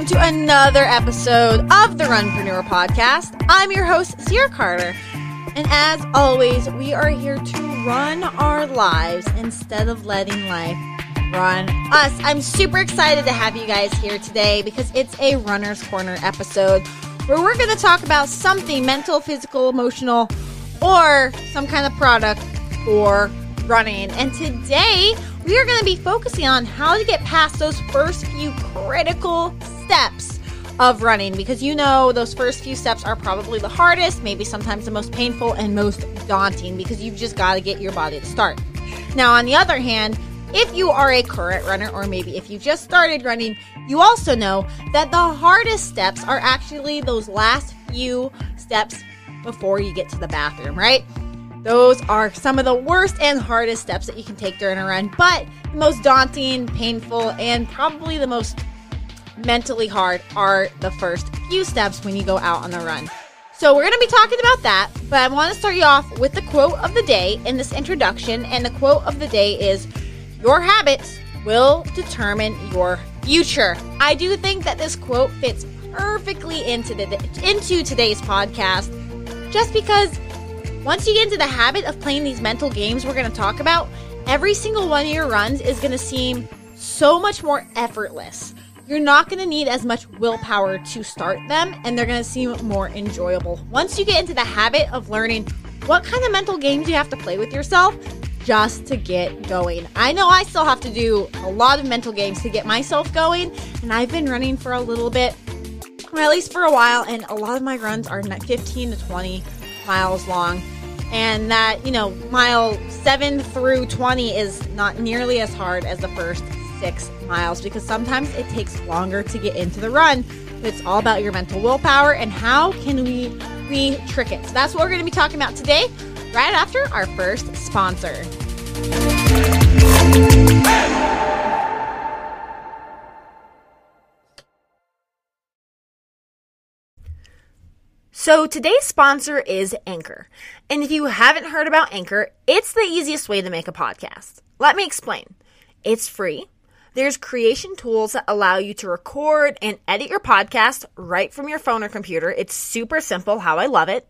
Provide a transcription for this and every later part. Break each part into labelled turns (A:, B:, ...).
A: welcome to another episode of the Runpreneur Podcast. I'm your host, Ciara Carter. And as always, we are here to run our lives instead of letting life run us. I'm super excited to have you guys here today because it's a Runner's Corner episode where we're going to talk about something mental, physical, emotional, or some kind of product for running. And today, we are going to be focusing on how to get past those first few critical steps of running because you know those first few steps are probably the hardest, maybe sometimes the most painful and most daunting because you've just got to get your body to start. Now, on the other hand, if you are a current runner, or maybe if you just started running, you also know that the hardest steps are actually those last few steps before you get to the bathroom, right? Those are some of the worst and hardest steps that you can take during a run, but the most daunting, painful, and probably the most mentally hard are the first few steps when you go out on the run. So, we're going to be talking about that, but I want to start you off with the quote of the day in this introduction. And the quote of the day is Your habits will determine your future. I do think that this quote fits perfectly into, the, into today's podcast just because once you get into the habit of playing these mental games we're going to talk about, every single one of your runs is going to seem so much more effortless. You're not going to need as much willpower to start them, and they're going to seem more enjoyable. Once you get into the habit of learning what kind of mental games you have to play with yourself just to get going. I know I still have to do a lot of mental games to get myself going, and I've been running for a little bit, or at least for a while, and a lot of my runs are 15 to 20 miles long. And that, you know, mile 7 through 20 is not nearly as hard as the first six miles because sometimes it takes longer to get into the run. It's all about your mental willpower and how can we we trick it. So that's what we're going to be talking about today, right after our first sponsor. So today's sponsor is Anchor. And if you haven't heard about Anchor, it's the easiest way to make a podcast. Let me explain. It's free. There's creation tools that allow you to record and edit your podcast right from your phone or computer. It's super simple, how I love it.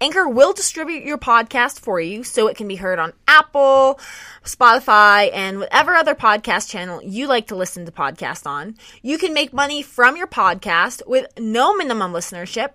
A: Anchor will distribute your podcast for you so it can be heard on Apple, Spotify, and whatever other podcast channel you like to listen to podcasts on. You can make money from your podcast with no minimum listenership.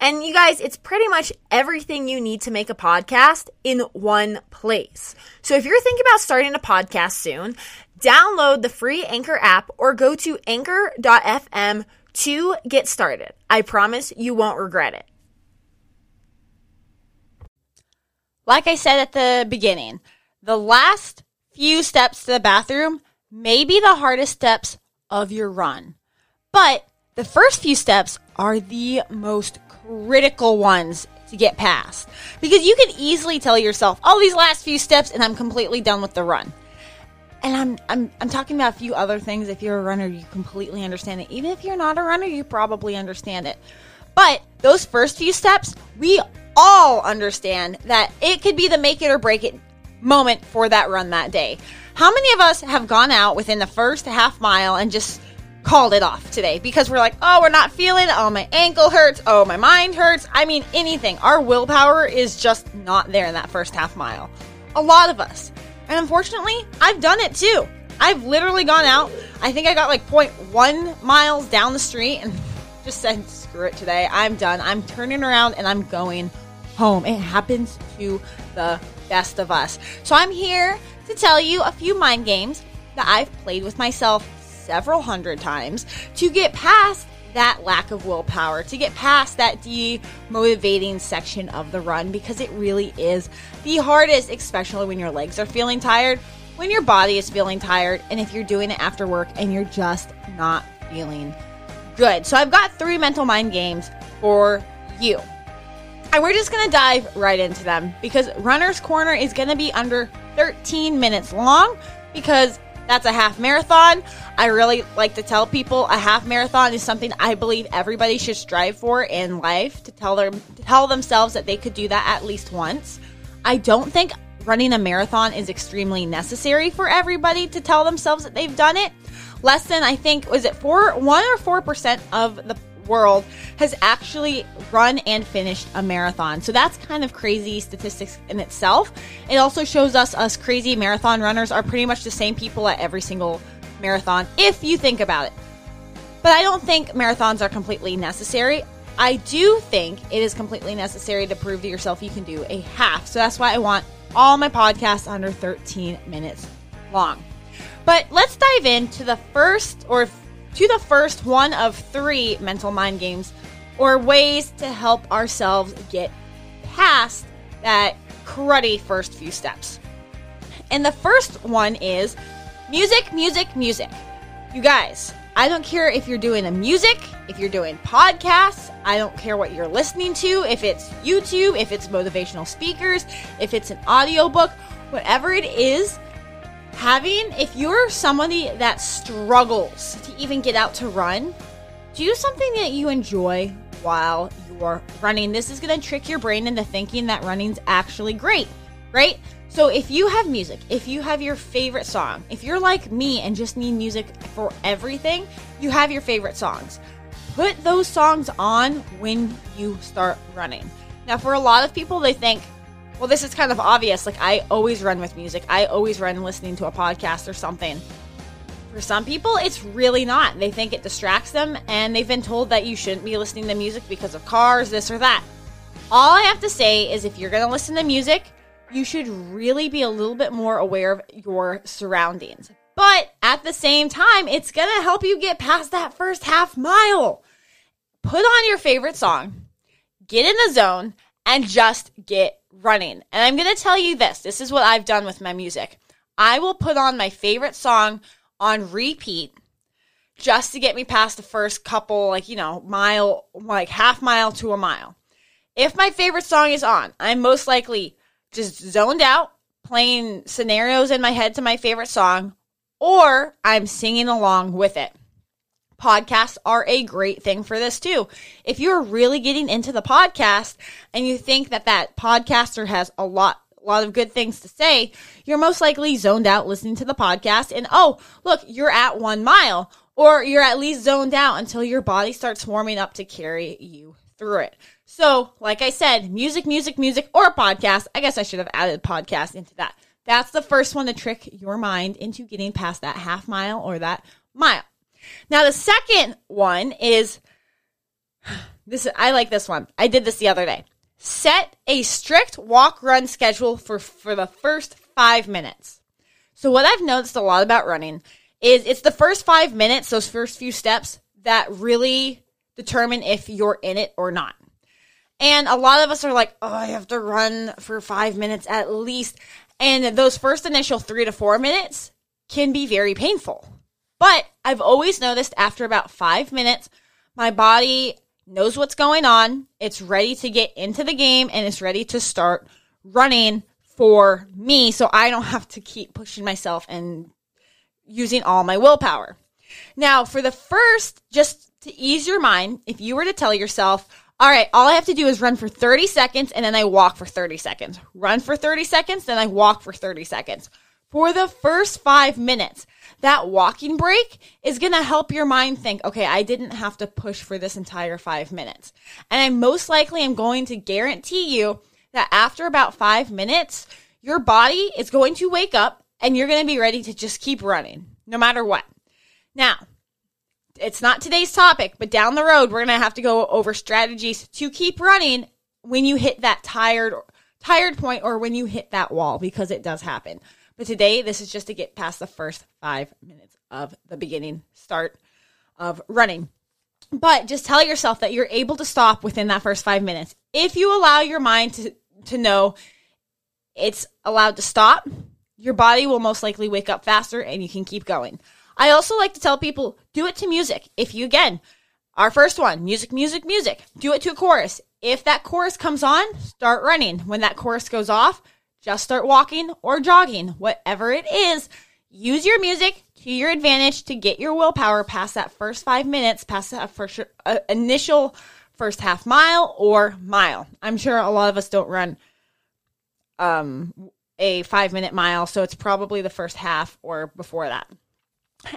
A: And you guys, it's pretty much everything you need to make a podcast in one place. So if you're thinking about starting a podcast soon, download the free Anchor app or go to anchor.fm to get started. I promise you won't regret it. Like I said at the beginning, the last few steps to the bathroom may be the hardest steps of your run. But the first few steps are the most critical ones to get past. Because you can easily tell yourself, oh, these last few steps, and I'm completely done with the run. And I'm, I'm, I'm talking about a few other things. If you're a runner, you completely understand it. Even if you're not a runner, you probably understand it. But those first few steps, we all understand that it could be the make it or break it moment for that run that day. How many of us have gone out within the first half mile and just called it off today because we're like, oh, we're not feeling. Oh, my ankle hurts. Oh, my mind hurts. I mean, anything. Our willpower is just not there in that first half mile. A lot of us. And unfortunately, I've done it too. I've literally gone out. I think I got like 0.1 miles down the street and just said, screw it today. I'm done. I'm turning around and I'm going home. It happens to the best of us. So I'm here to tell you a few mind games that I've played with myself several hundred times to get past that lack of willpower, to get past that demotivating section of the run because it really is the hardest, especially when your legs are feeling tired, when your body is feeling tired, and if you're doing it after work and you're just not feeling good. So I've got three mental mind games for you. And we're just going to dive right into them because Runner's Corner is going to be under 13 minutes long because that's a half marathon. I really like to tell people a half marathon is something I believe everybody should strive for in life to tell them to tell themselves that they could do that at least once. I don't think running a marathon is extremely necessary for everybody to tell themselves that they've done it. Less than, I think, was it four, one or four percent of the world has actually run and finished a marathon. So that's kind of crazy statistics in itself. It also shows us us crazy marathon runners are pretty much the same people at every single marathon if you think about it. But I don't think marathons are completely necessary. I do think it is completely necessary to prove to yourself you can do a half. So that's why I want all my podcasts under 13 minutes long. But let's dive into the first or to the first one of three mental mind games or ways to help ourselves get past that cruddy first few steps. And the first one is music, music, music. You guys, I don't care if you're doing a music, if you're doing podcasts, I don't care what you're listening to, if it's YouTube, if it's motivational speakers, if it's an audiobook, whatever it is, having, if you're somebody that struggles to even get out to run, do something that you enjoy while you're running. This is going to trick your brain into thinking that running's actually great, right? So if you have music, if you have your favorite song, if you're like me and just need music for everything, you have your favorite songs. Put those songs on when you start running. Now, for a lot of people, they think, well, this is kind of obvious. Like, I always run with music, I always run listening to a podcast or something. For some people, it's really not. They think it distracts them, and they've been told that you shouldn't be listening to music because of cars, this or that. All I have to say is if you're going to listen to music, you should really be a little bit more aware of your surroundings. But at the same time, it's going to help you get past that first half mile. Put on your favorite song, get in the zone, and just get running. And I'm going to tell you this this is what I've done with my music. I will put on my favorite song on repeat just to get me past the first couple, like, you know, mile, like half mile to a mile. If my favorite song is on, I'm most likely just zoned out, playing scenarios in my head to my favorite song, or I'm singing along with it podcasts are a great thing for this too. If you're really getting into the podcast and you think that that podcaster has a lot a lot of good things to say, you're most likely zoned out listening to the podcast and oh, look, you're at 1 mile or you're at least zoned out until your body starts warming up to carry you through it. So, like I said, music, music, music, or podcast. I guess I should have added podcast into that. That's the first one to trick your mind into getting past that half mile or that mile. Now, the second one is this. I like this one. I did this the other day. Set a strict walk run schedule for, for the first five minutes. So, what I've noticed a lot about running is it's the first five minutes, those first few steps, that really determine if you're in it or not. And a lot of us are like, oh, I have to run for five minutes at least. And those first initial three to four minutes can be very painful. But I've always noticed after about five minutes, my body knows what's going on. It's ready to get into the game and it's ready to start running for me so I don't have to keep pushing myself and using all my willpower. Now, for the first, just to ease your mind, if you were to tell yourself, all right, all I have to do is run for 30 seconds and then I walk for 30 seconds. Run for 30 seconds, then I walk for 30 seconds. For the first five minutes, that walking break is going to help your mind think, okay, I didn't have to push for this entire five minutes. And I most likely am going to guarantee you that after about five minutes, your body is going to wake up and you're going to be ready to just keep running no matter what. Now, it's not today's topic, but down the road, we're going to have to go over strategies to keep running when you hit that tired, tired point or when you hit that wall because it does happen. But today, this is just to get past the first five minutes of the beginning start of running. But just tell yourself that you're able to stop within that first five minutes. If you allow your mind to, to know it's allowed to stop, your body will most likely wake up faster and you can keep going. I also like to tell people do it to music. If you, again, our first one, music, music, music, do it to a chorus. If that chorus comes on, start running. When that chorus goes off, just start walking or jogging, whatever it is. Use your music to your advantage to get your willpower past that first five minutes, past that first uh, initial first half mile or mile. I'm sure a lot of us don't run um, a five minute mile. So it's probably the first half or before that.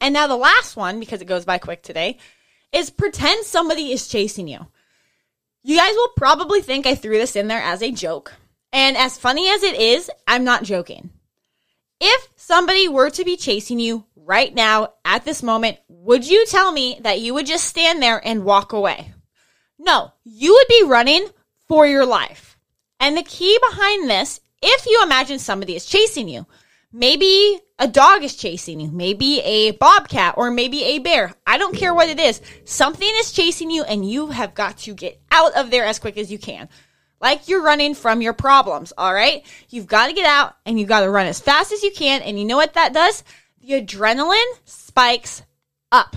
A: And now the last one, because it goes by quick today, is pretend somebody is chasing you. You guys will probably think I threw this in there as a joke. And as funny as it is, I'm not joking. If somebody were to be chasing you right now at this moment, would you tell me that you would just stand there and walk away? No, you would be running for your life. And the key behind this, if you imagine somebody is chasing you, maybe a dog is chasing you, maybe a bobcat or maybe a bear. I don't care what it is. Something is chasing you and you have got to get out of there as quick as you can. Like you're running from your problems, all right? You've got to get out and you've got to run as fast as you can. And you know what that does? The adrenaline spikes up.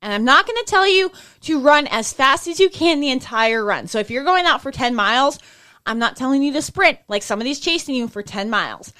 A: And I'm not going to tell you to run as fast as you can the entire run. So if you're going out for 10 miles, I'm not telling you to sprint like somebody's chasing you for 10 miles.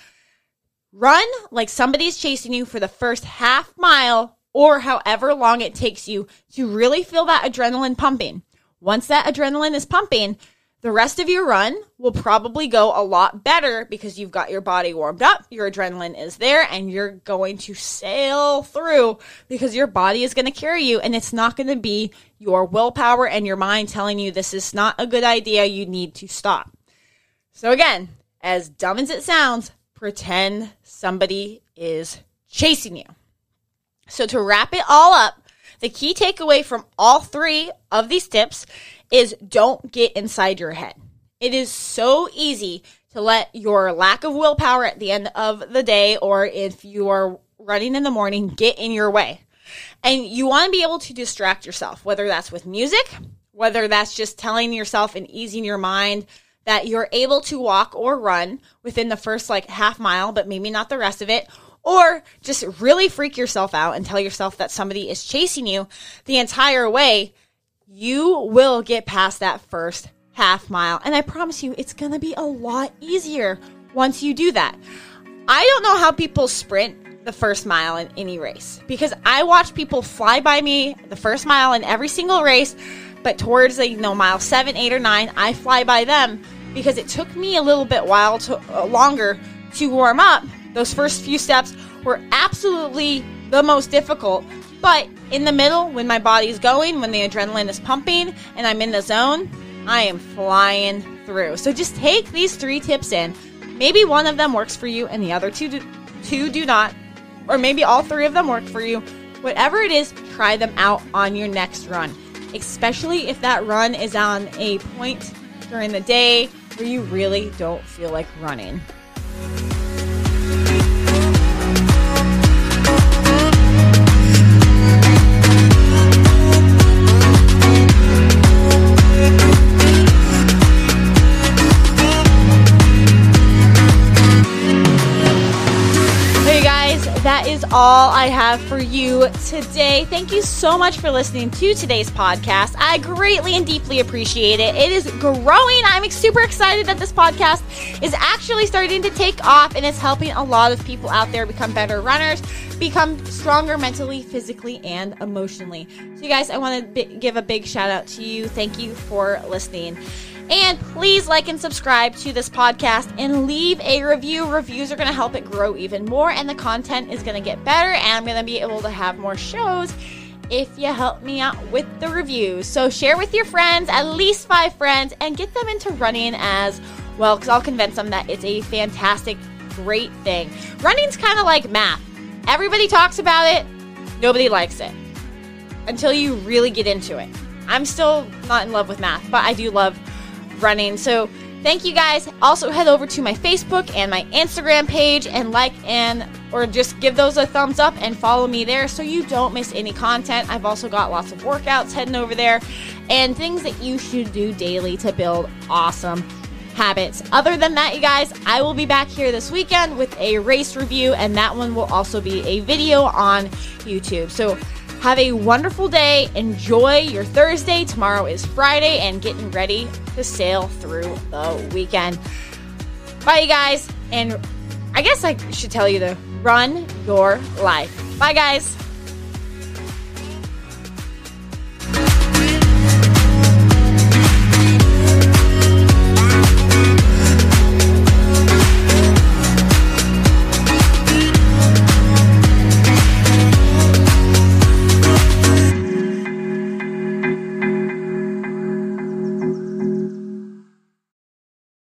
A: Run like somebody's chasing you for the first half mile or however long it takes you to really feel that adrenaline pumping. Once that adrenaline is pumping, the rest of your run will probably go a lot better because you've got your body warmed up, your adrenaline is there, and you're going to sail through because your body is going to carry you and it's not going to be your willpower and your mind telling you this is not a good idea, you need to stop. So, again, as dumb as it sounds, pretend somebody is chasing you. So, to wrap it all up, the key takeaway from all three of these tips is don't get inside your head. It is so easy to let your lack of willpower at the end of the day, or if you are running in the morning, get in your way. And you want to be able to distract yourself, whether that's with music, whether that's just telling yourself and easing your mind that you're able to walk or run within the first like half mile, but maybe not the rest of it, or just really freak yourself out and tell yourself that somebody is chasing you the entire way, you will get past that first half mile. And I promise you, it's going to be a lot easier once you do that. I don't know how people sprint the first mile in any race because I watch people fly by me the first mile in every single race, but towards like you know mile seven, eight, or nine, I fly by them because it took me a little bit while to uh, longer to warm up. Those first few steps were absolutely the most difficult, but in the middle, when my body's going, when the adrenaline is pumping, and I'm in the zone, I am flying through. So just take these three tips in. Maybe one of them works for you, and the other two do, two do not, or maybe all three of them work for you. Whatever it is, try them out on your next run, especially if that run is on a point during the day where you really don't feel like running. Is all I have for you today. Thank you so much for listening to today's podcast. I greatly and deeply appreciate it. It is growing. I'm super excited that this podcast is actually starting to take off and it's helping a lot of people out there become better runners, become stronger mentally, physically, and emotionally. So, you guys, I want to b- give a big shout out to you. Thank you for listening. And please like and subscribe to this podcast and leave a review. Reviews are going to help it grow even more, and the content is going to get better. And I'm going to be able to have more shows if you help me out with the reviews. So share with your friends, at least five friends, and get them into running as well, because I'll convince them that it's a fantastic, great thing. Running's kind of like math. Everybody talks about it, nobody likes it until you really get into it. I'm still not in love with math, but I do love running. So thank you guys. Also head over to my Facebook and my Instagram page and like and or just give those a thumbs up and follow me there so you don't miss any content. I've also got lots of workouts heading over there and things that you should do daily to build awesome habits. Other than that, you guys, I will be back here this weekend with a race review and that one will also be a video on YouTube. So have a wonderful day. Enjoy your Thursday. Tomorrow is Friday and getting ready to sail through the weekend. Bye, you guys. And I guess I should tell you to run your life. Bye, guys.